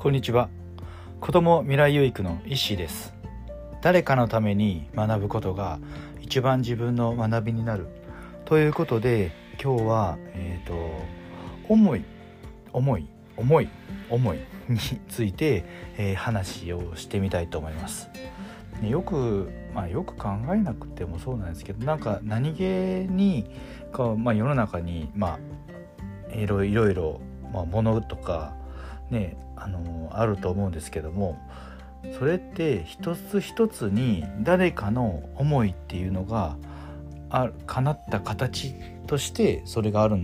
こんにちは。子供未来養育の石です。誰かのために学ぶことが一番自分の学びになる。ということで今日はえっ、ー、と思い思い思い思いについて、えー、話をしてみたいと思います。ね、よく、まあ、よく考えなくてもそうなんですけどなんか何気にこう、まあ、世の中に、まあ、いろいろ、まあ、物とかねあのあると思うんですけどもそれって一つ一つに誰かの思いっていうのがあ叶った形としてそれがある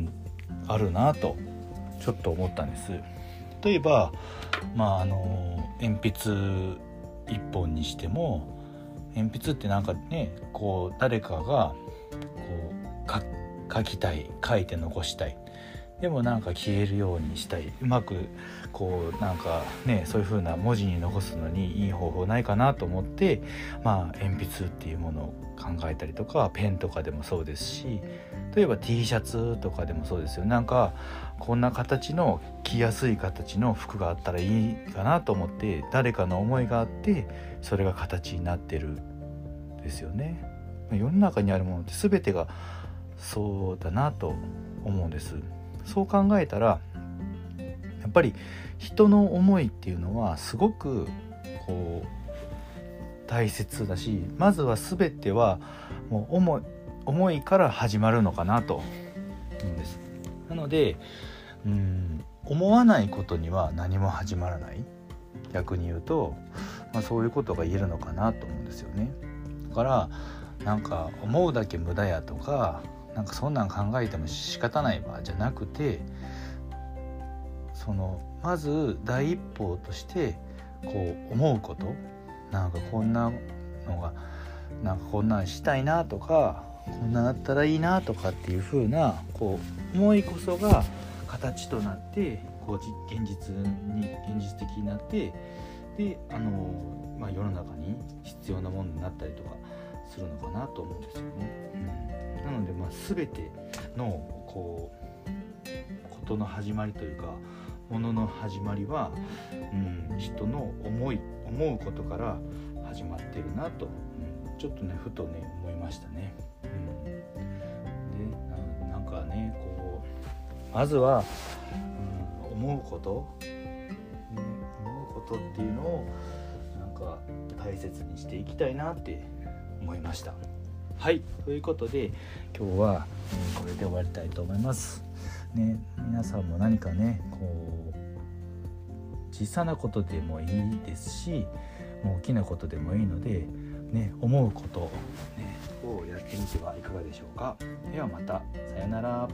あるなとちょっと思ったんです。例えばまああの鉛筆一本にしても鉛筆ってなんかねこう誰かがこう書きたい書いて残したいでもなんか消えるようにしたいうまくこうなんかねそういう風な文字に残すのにいい方法ないかなと思ってまあ鉛筆っていうものを考えたりとかペンとかでもそうですし例えば T シャツとかでもそうですよなんかこんな形の着やすい形の服があったらいいかなと思って誰かの思いがあってそれが形になってるですよね。世の中にあるものって全てがそうだなと思うんです。そう考えたらやっぱり人の思いっていうのはすごくこう大切だしまずは全てはもう思い思いから始まるのかなと思うんです。なのでうん思わないことには何も始まらない逆に言うと、まあ、そういうことが言えるのかなと思うんですよね。だからなんか思うだけ無駄やとかなんかそんなん考えても仕方ないわじゃなくてそのまず第一歩としてこう思うこと。なんかこんなのがなんかこんなんしたいなとかこんなんだったらいいなとかっていう風なこう思いこそが形となってこう現実に現実的になってであの、まあ、世の中に必要なものになったりとかするのかなと思うんですよね。うん、なので、まあ、全てのこうことの始まりというかものの始まりは、うん、人の思い思うことから始まってるなと、うん、ちょっとねふとね思いましたね。うん、でなんかねこうまずは、うん、思うこと、ことっていうのをなんか大切にしていきたいなって思いました。はいということで今日は、えー、これで終わりたいと思います。ね、皆さんも何かねこう小さなことでもいいですしもう大きなことでもいいので、ね、思うこと、ね、をやってみてはいかがでしょうか。ではまたさようなら。